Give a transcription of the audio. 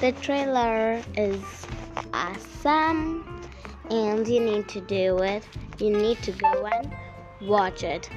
The trailer is awesome and you need to do it. You need to go and watch it.